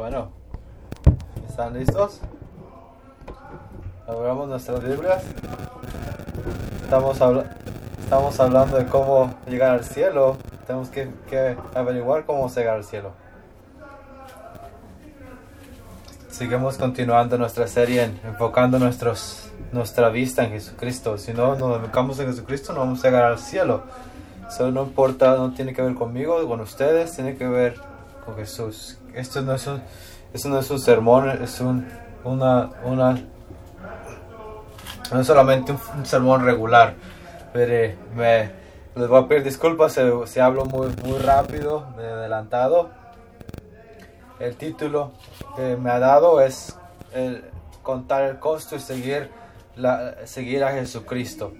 Bueno, ¿están listos? Abramos nuestras Biblias. Estamos, habla- estamos hablando de cómo llegar al cielo. Tenemos que, que averiguar cómo llegar al cielo. Seguimos continuando nuestra serie en- enfocando nuestros, nuestra vista en Jesucristo. Si no nos enfocamos en Jesucristo, no vamos a llegar al cielo. Eso no importa, no tiene que ver conmigo, con ustedes, tiene que ver Jesús. Esto no es un, sermón, es un, una, una, no es solamente un, sermón regular. Pero eh, me, les voy a pedir disculpas si, hablo muy, muy rápido, me adelantado. El título que me ha dado es contar el costo y seguir, seguir a Jesucristo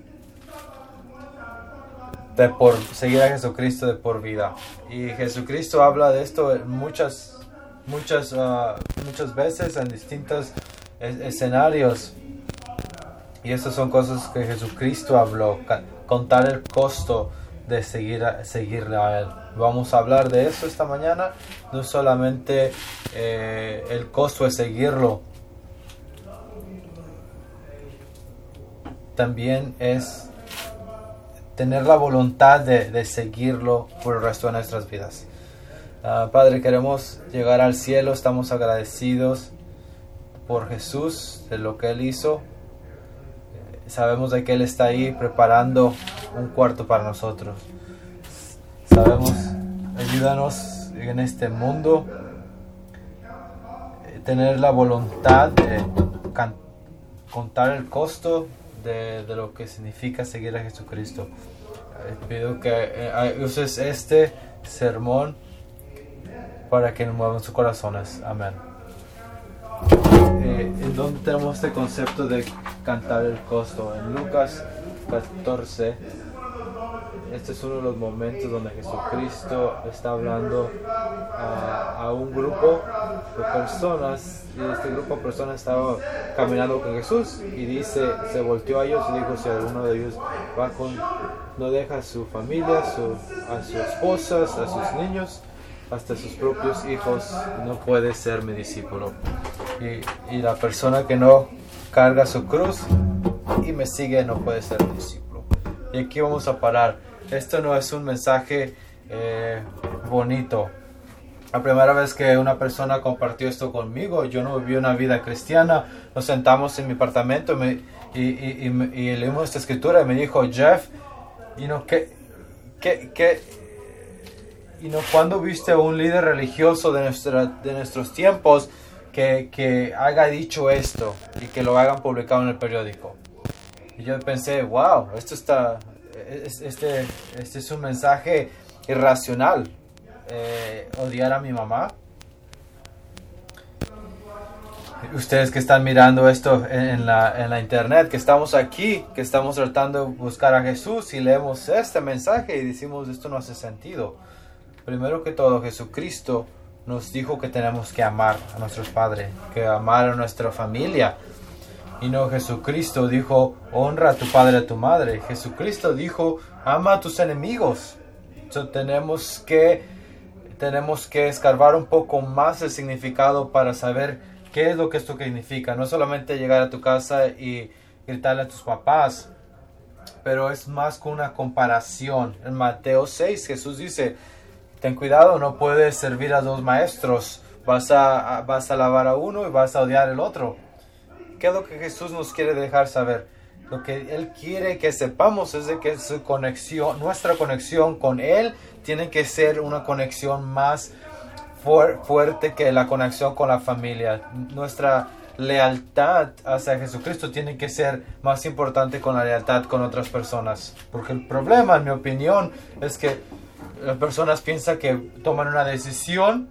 de por seguir a Jesucristo de por vida. Y Jesucristo habla de esto muchas, muchas, ah, muchas veces en distintos es- escenarios. Y estas son cosas que Jesucristo habló, contar el costo de seguir a, seguirle a Él. Vamos a hablar de eso esta mañana, no solamente eh, el costo de seguirlo, también es tener la voluntad de, de seguirlo por el resto de nuestras vidas. Ah, Padre, queremos llegar al cielo, estamos agradecidos por Jesús, de lo que Él hizo. Eh, Sabemos de que Él está ahí preparando un cuarto para nosotros. Sabemos, ayúdanos en este mundo, eh, tener la voluntad de contar el costo de, de lo que significa seguir a Jesucristo. Eh, Pido que eh, uses este sermón para que nos muevan sus corazones. Amén. Eh, ¿En dónde tenemos este concepto de cantar el costo? En Lucas 14. Este es uno de los momentos donde Jesucristo está hablando a, a un grupo de personas y este grupo de personas estaba caminando con Jesús y dice, se volteó a ellos y dijo, si alguno de ellos va con, no deja a su familia, su- a sus esposas, a sus niños, hasta sus propios hijos, no puede ser mi discípulo. Y, y la persona que no carga su cruz y me sigue no puede ser mi discípulo. Y aquí vamos a parar. Esto no es un mensaje eh, bonito. La primera vez que una persona compartió esto conmigo, yo no viví una vida cristiana, nos sentamos en mi apartamento me- y, y- y y leímos esta escritura y me dijo, Jeff, you know, ¿qué, qué, qué, y no cuando viste a un líder religioso de, nuestra, de nuestros tiempos que, que haya dicho esto y que lo hagan publicado en el periódico. Y yo pensé, wow, esto está, es- este, este es un mensaje irracional. Eh, odiar a mi mamá. Ustedes que están mirando esto en, la, en la internet, que estamos aquí, que estamos tratando de buscar a Jesús y leemos este mensaje y decimos esto no hace sentido. Primero que todo, Jesucristo nos dijo que tenemos que amar a nuestros padres, que amar a nuestra familia. Y no Jesucristo dijo, honra a tu padre y a tu madre. Jesucristo dijo, ama a tus enemigos. So, tenemos que tenemos que escarbar un poco más el significado para saber qué es lo que esto significa. No solamente llegar a tu casa y gritarle a tus papás, pero es más con una comparación. En Mateo 6 Jesús dice, ten cuidado, no puedes servir a dos maestros. Vas a- vas a alabar a uno y vas a odiar al otro. ¿Qué es lo que Jesús nos quiere dejar saber? Lo que Él quiere que sepamos es de que su conexión, nuestra conexión con Él tiene que ser una conexión más fuer- fuerte que la conexión con la familia. Nuestra lealtad hacia Jesucristo tiene que ser más importante con la lealtad con otras personas. Porque el problema, en mi opinión, es que las personas piensan que toman una decisión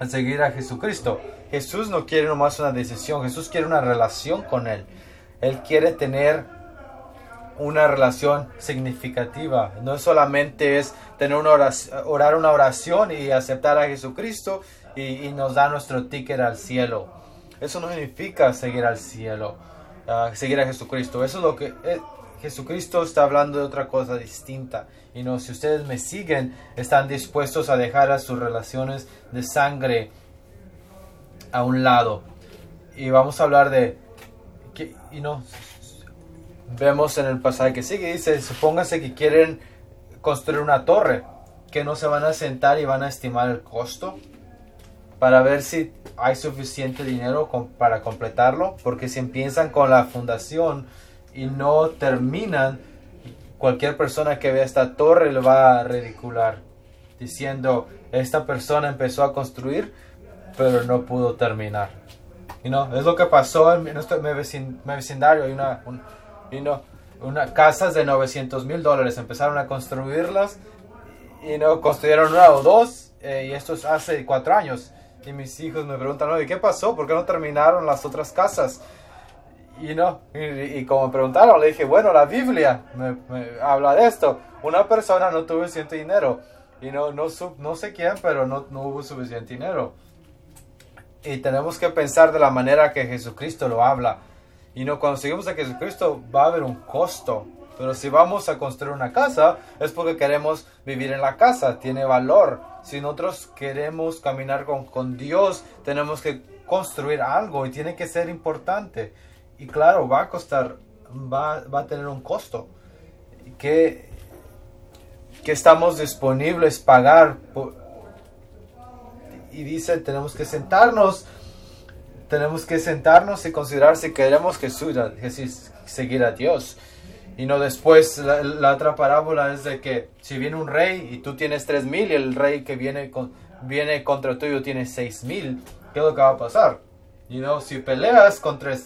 a seguir a Jesucristo. Jesús no quiere nomás una decisión, Jesús quiere una relación con Él. Él quiere tener una relación significativa. No solamente es tener una oración, orar una oración y aceptar a Jesucristo y, y nos da nuestro ticket al cielo. Eso no significa seguir al cielo, ah, seguir a Jesucristo. Eso es lo que eh, Jesucristo está hablando de otra cosa distinta. Y no, si ustedes me siguen, están dispuestos a dejar a sus relaciones de sangre a un lado. Y vamos a hablar de, que, y no, vemos en el pasaje que sigue, dice, supóngase que quieren construir una torre, que no se van a sentar y van a estimar el costo para ver si hay suficiente dinero para completarlo, porque si empiezan con la fundación y no terminan, cualquier persona que vea esta torre le va a ridicular, diciendo, esta persona empezó a construir, pero no pudo terminar. Y no, es lo que pasó en nuestro vecindario. Hay una, un, una casas de 900 mil dólares. Empezaron a construirlas y no construyeron una o dos. Eh, y esto es hace cuatro años. Y mis hijos me preguntan, oye, ¿qué pasó? ¿Por qué no terminaron las otras casas? Y no, y, como me preguntaron, le dije, bueno, la Biblia me, habla de esto. Una persona no tuvo suficiente dinero. Y no, no, no sé quién, pero no, no hubo suficiente dinero. Y tenemos que pensar de la manera que Jesucristo lo habla. Y no, cuando seguimos a Jesucristo va a haber un costo. Pero si vamos a construir una casa, es porque queremos vivir en la casa, tiene valor. Si nosotros queremos caminar con, con Dios, tenemos que construir algo y tiene que ser importante. Y claro, va a costar, va, va a tener un costo. Que, que estamos disponibles pagar. Y dice, tenemos que sentarnos tenemos que sentarnos y considerar si queremos que Jesús, seguir a Dios. Y no después, la, otra parábola es de que si viene un rey y tú tienes tres mil y el rey que viene, con, viene contra tuyo tiene seis mil, ¿qué es lo que va a pasar? Y no, si peleas contra...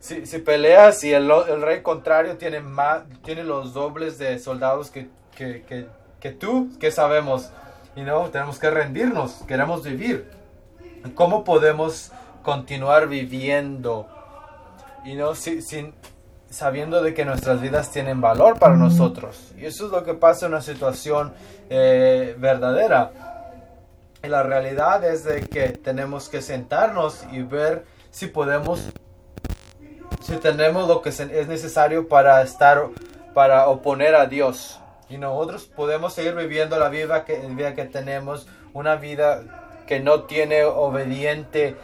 Si, si peleas y el, el, rey contrario tiene, más, tiene los dobles de soldados que, que, que, que tú, ¿qué sabemos? Y no, tenemos que rendirnos, queremos vivir. ¿Cómo podemos continuar viviendo? Y no, sin, sabiendo de que nuestras vidas tienen valor para nosotros. Y eso es lo que pasa en una situación eh, verdadera. Y la realidad es de que tenemos que sentarnos y ver si podemos, si tenemos lo que es necesario para estar, para oponer a Dios. Y nosotros podemos seguir viviendo la vida que, vida que tenemos, una vida que no tiene obediente,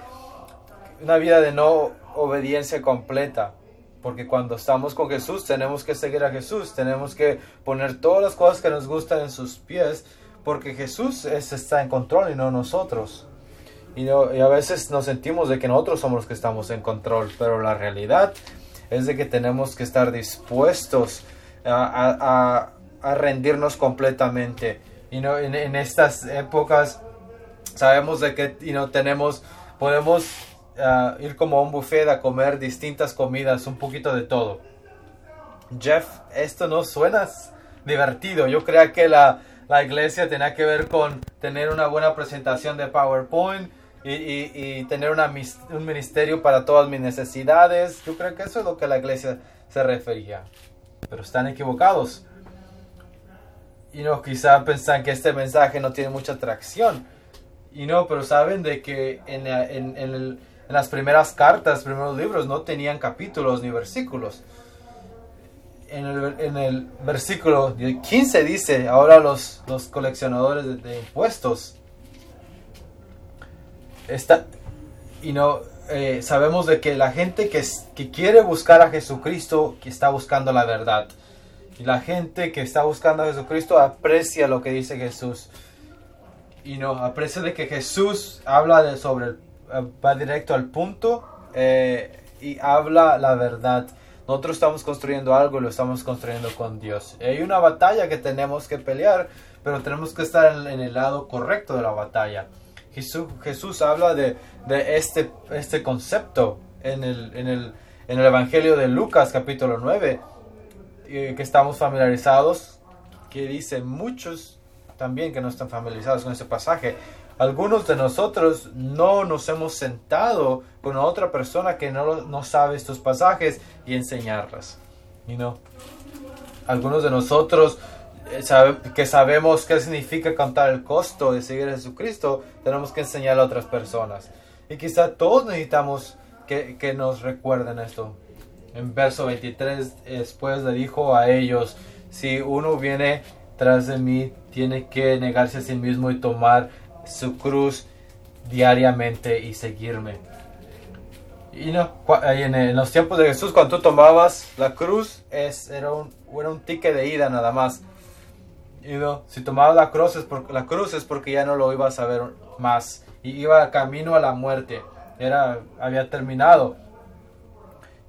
una vida de no obediencia completa. Porque cuando estamos con Jesús tenemos que seguir a Jesús, tenemos que poner todas las cosas que nos gustan en sus pies, porque Jesús es, está en control y no nosotros. Y, a veces nos sentimos de que nosotros somos los que estamos en control, pero la realidad es de que tenemos que estar dispuestos a, rendirnos completamente. Y no, en, estas épocas sabemos de que y no tenemos, podemos ir como a un buffet a comer distintas comidas, un poquito de todo. Jeff, esto no suena divertido. Yo creo que la, la iglesia tenía que ver con tener una buena presentación de PowerPoint y, y, tener una, un ministerio para todas mis necesidades. Yo creo que eso es lo que la iglesia se refería. Pero están equivocados. Y no, quizá pensan que este mensaje no tiene mucha atracción. Y no, pero saben de que en, en, en el, en las primeras cartas, primeros libros, no tenían capítulos ni versículos. En el, versículo 15 dice, ahora los, los coleccionadores de, impuestos, está, y no, eh, sabemos de que la gente que, que quiere buscar a Jesucristo, que está buscando la verdad. La gente que está buscando a Jesucristo aprecia lo que dice Jesús. Y no, aprecia de que Jesús habla sobre eh, va directo al punto eh, y habla la verdad. Nosotros estamos construyendo algo y lo estamos construyendo con Dios. Hay una batalla que tenemos que pelear, pero tenemos que estar en, el lado correcto de la batalla. Jesús, Jesús habla de, de, este, este concepto en el, en, el, en el Evangelio de Lucas capítulo 9, que estamos familiarizados, que dice muchos también que no están familiarizados con ese pasaje, algunos de nosotros no nos hemos sentado con otra persona que no, no sabe estos pasajes y enseñarlas. y no Algunos de nosotros eh, que sabemos qué significa contar el costo de seguir a Jesucristo, tenemos que enseñar a otras personas. Y quizá todos necesitamos que, que nos recuerden esto. En verso 23, después le dijo a ellos, si uno viene tras de mí, tiene que negarse a sí mismo y tomar su cruz diariamente y seguirme. Y no, en, los tiempos de Jesús, cuando tú tomabas la cruz, es, era, un, era un ticket de ida nada más. Y no, si tomabas la cruz, es porque, la cruz es porque ya no lo ibas a ver más. Y iba camino a la muerte. Era, había terminado.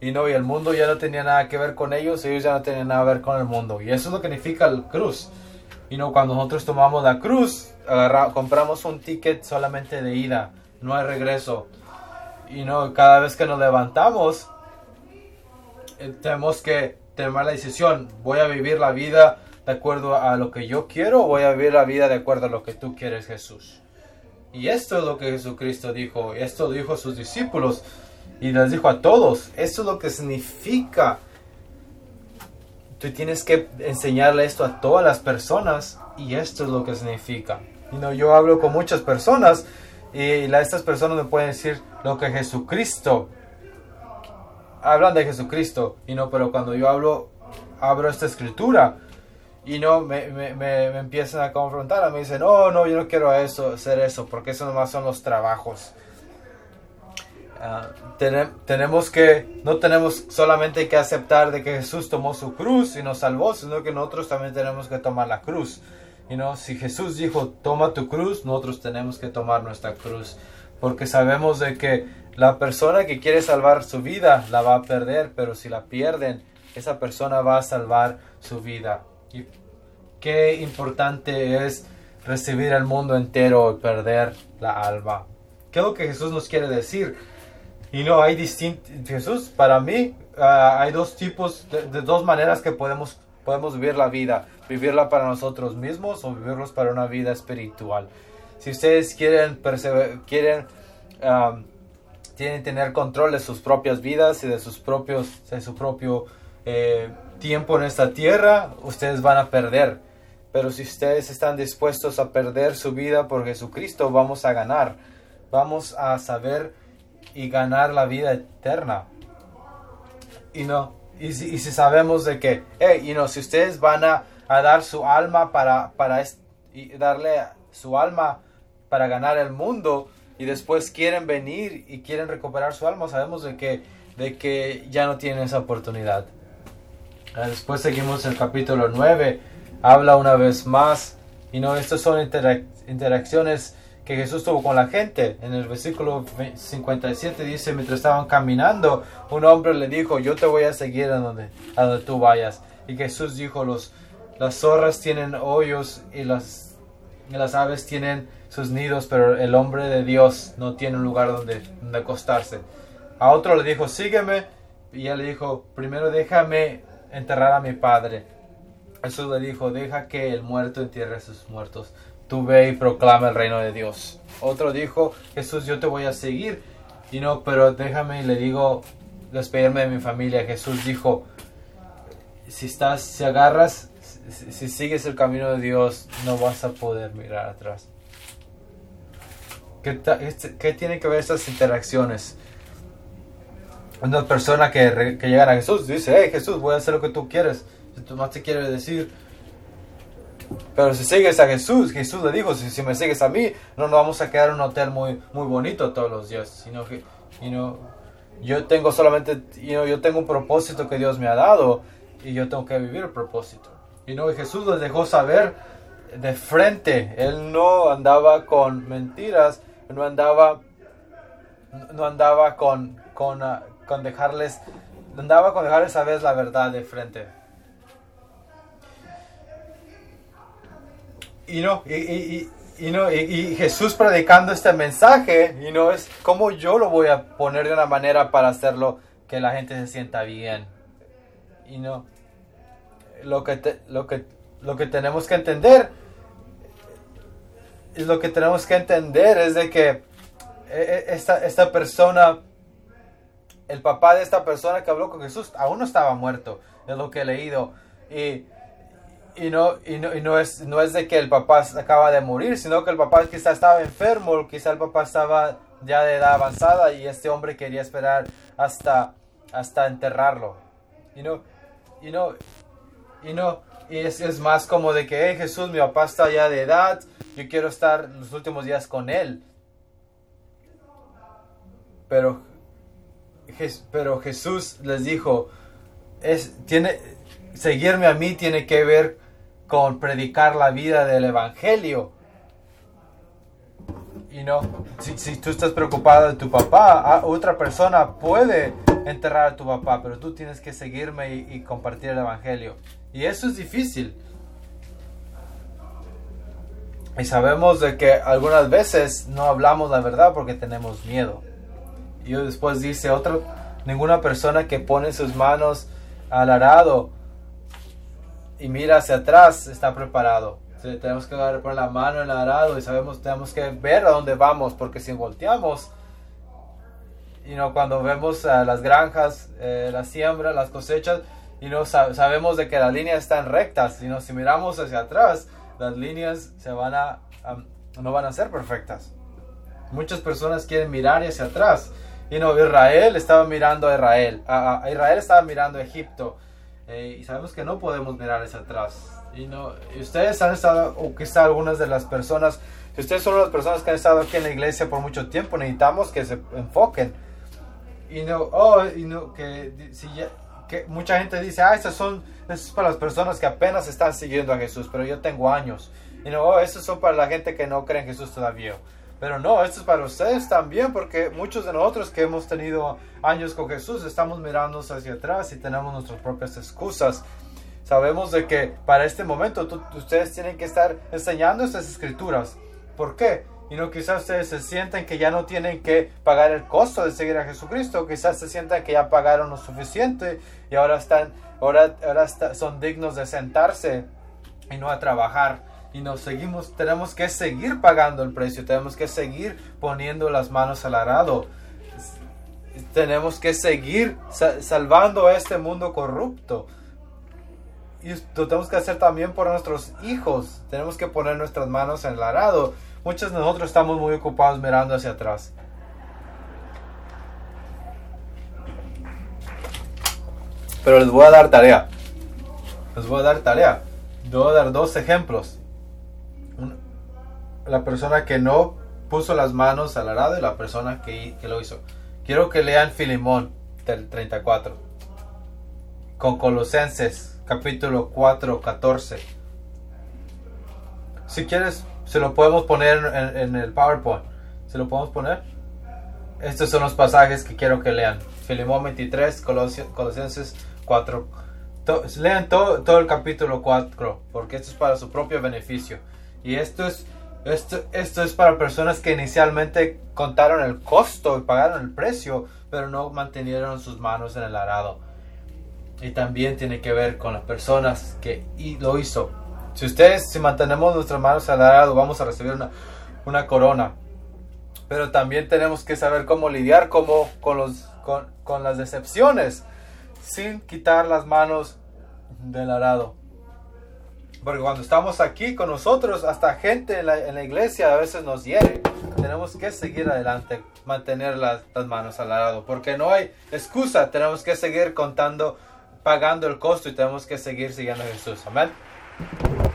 Y no, y el mundo ya no tenía nada que ver con ellos, ellos ya no tenían nada que ver con el mundo. Y eso es lo que significa la cruz. Y no, cuando nosotros tomamos la cruz, compramos un ticket solamente de ida, no hay regreso. Y no, cada vez que nos levantamos, eh, tenemos que tomar la decisión, voy a vivir la vida de acuerdo a lo que yo quiero o voy a vivir la vida de acuerdo a lo que tú quieres, Jesús. Y esto es lo que Jesucristo dijo, esto dijo a sus discípulos y les dijo a todos, esto es lo que significa tú tienes que enseñarle esto a todas las personas y esto es lo que significa. Y no, yo hablo con muchas personas y estas personas me pueden decir lo que Jesucristo hablan de Jesucristo y no, pero cuando yo hablo abro esta escritura y no me, me, me, empiezan a confrontar, me dicen, no, no, yo no quiero eso, hacer eso, porque eso nomás son los trabajos. Ah, tenemos que, no tenemos solamente que aceptar de que Jesús tomó su cruz y nos salvó, sino que nosotros también tenemos que tomar la cruz. Y no, si Jesús dijo, toma tu cruz, nosotros tenemos que tomar nuestra cruz. Porque sabemos de que la persona que quiere salvar su vida la va a perder, pero si la pierden, esa persona va a salvar su vida. Y qué importante es recibir el mundo entero y perder la alma. ¿Qué es lo que Jesús nos quiere decir? Y no, hay distintos, Jesús, para mí, ah, hay dos tipos, de, dos maneras que podemos, podemos vivir la vida. Vivirla para nosotros mismos o vivirlos para una vida espiritual. Si ustedes quieren, quieren tienen tener control de sus propias vidas y de sus propios, de su propio eh, tiempo en esta tierra, ustedes van a perder. Pero si ustedes están dispuestos a perder su vida por Jesucristo, vamos a ganar. Vamos a saber y ganar la vida eterna. Y no, y si, si sabemos de que, hey, y no, si ustedes van a, a, dar su alma para, para y darle su alma para ganar el mundo y después quieren venir y quieren recuperar su alma, sabemos de que, de que ya no tienen esa oportunidad. Ah, después seguimos el capítulo 9, habla una vez más, y no, estas son interacciones que Jesús tuvo con la gente. En el versículo 57 dice, mientras estaban caminando, un hombre le dijo, yo te voy a seguir a donde, a donde tú vayas. Y Jesús dijo, los, las zorras tienen hoyos y las, las aves tienen sus nidos, pero el hombre de Dios no tiene un lugar donde, donde acostarse. A otro le dijo, sígueme. Y él le dijo, primero déjame enterrar a mi padre. Jesús le dijo, deja que el muerto entierre a sus muertos tú ve y proclama el reino de Dios. Otro dijo, Jesús, yo te voy a seguir. Y no, pero déjame y le digo, despedirme de mi familia. Jesús dijo, si estás, si agarras, si, sigues el camino de Dios, no vas a poder mirar atrás. ¿Qué, este, qué tiene que ver estas interacciones? Una persona que, que llega a Jesús dice, hey Jesús, voy a hacer lo que tú quieres. Si tú más te quieres decir, pero si sigues a Jesús, Jesús le dijo, si, si me sigues a mí, no nos vamos a quedar en un hotel muy, muy bonito todos los días, sino que yo tengo solamente, yo tengo un propósito que Dios me ha dado y yo tengo que vivir el propósito. Y no, Jesús les dejó saber de frente, él no andaba con mentiras, no andaba, no andaba con, con, ah, con dejarles, andaba con dejarles saber la verdad de frente. Y no, y, no, y, Jesús predicando este mensaje, y no es como yo lo voy a poner de una manera para hacerlo que la gente se sienta bien. Y no, lo que, lo que, lo que tenemos que entender, y lo que tenemos que entender es de que e, e, esta, esta persona, el papá de esta persona que habló con Jesús, aún no estaba muerto, es lo que he leído. Y y no, y no, y no, es, no es de que el papá acaba de morir, sino que el papá quizá estaba enfermo, quizá el papá estaba ya de edad avanzada y este hombre quería esperar hasta, hasta enterrarlo. Y no, y no, y no, y es, es más como de que, hey Jesús, mi papá está ya de edad, yo quiero estar los últimos días con él. pero, pero Jesús les dijo, es, tiene, seguirme a mí tiene que ver con predicar la vida del Evangelio. Y no, si, si tú estás preocupado de tu papá, otra persona puede enterrar a tu papá, pero tú tienes que seguirme y, compartir el Evangelio. Y eso es difícil. Y sabemos de que algunas veces no hablamos la verdad porque tenemos miedo. Y después dice otro, ninguna persona que pone sus manos al arado y mira hacia atrás está preparado. tenemos que poner la mano en el arado y sabemos tenemos que ver a dónde vamos porque si volteamos y no cuando vemos las granjas, eh, la siembra, las cosechas y no sabemos de que las líneas están rectas, y si miramos hacia atrás, las líneas se van a, no van a ser perfectas. Muchas personas quieren mirar hacia atrás. Y no, Israel estaba mirando a Israel. A, Israel estaba mirando a Egipto. Eh, y sabemos que no podemos mirar hacia atrás. Y, no, ustedes han estado, o quizá algunas de las personas, si ustedes son las personas que han estado aquí en la iglesia por mucho tiempo, necesitamos que se enfoquen. Y no, oh, y no, que si ya, que mucha gente dice, ah, esas son, es para las personas que apenas están siguiendo a Jesús, pero yo tengo años. Y no, oh, esas son para la gente que no cree en Jesús todavía. Pero no, esto es para ustedes también, porque muchos de nosotros que hemos tenido años con Jesús estamos mirando hacia atrás y tenemos nuestras propias excusas. Sabemos de que para este momento ustedes tienen que estar enseñando estas escrituras. ¿Por qué? y no quizás ustedes se sienten que ya no tienen que pagar el costo de seguir a Jesucristo, quizás se sientan que ya pagaron lo suficiente y ahora están, ahora, ahora son dignos de sentarse y no a trabajar. Y nos seguimos, tenemos que seguir pagando el precio, tenemos que seguir poniendo las manos al arado. Tenemos que seguir salvando este mundo corrupto. Y lo tenemos que hacer también por nuestros hijos. Tenemos que poner nuestras manos en el arado Muchos de nosotros estamos muy ocupados mirando hacia atrás. Pero les voy a dar tarea. Les voy a dar tarea. Les voy a dar dos ejemplos. La persona que no puso las manos al arado y la persona que, que lo hizo. Quiero que lean Filimón del 34. Con Colosenses capítulo 4, 14. Si quieres, se lo podemos poner en, el PowerPoint. ¿Se lo podemos poner? Estos son los pasajes que quiero que lean. Filemón 23, Colosenses 4. lean todo, todo el capítulo 4, porque esto es para su propio beneficio. Y esto es, esto, esto es para personas que inicialmente contaron el costo y pagaron el precio, pero no mantuvieron sus manos en el arado. Y también tiene que ver con las personas que lo hizo si ustedes, si mantenemos nuestras manos al lado, vamos a recibir una, una corona. Pero también tenemos que saber cómo lidiar con, los, con, con las decepciones sin quitar las manos del arado. Porque cuando estamos aquí con nosotros, hasta gente en la, iglesia a veces nos hiere. Tenemos que seguir adelante, mantener las, manos al arado. Porque no hay excusa. Tenemos que seguir contando, pagando el costo y tenemos que seguir siguiendo a Jesús. Amén.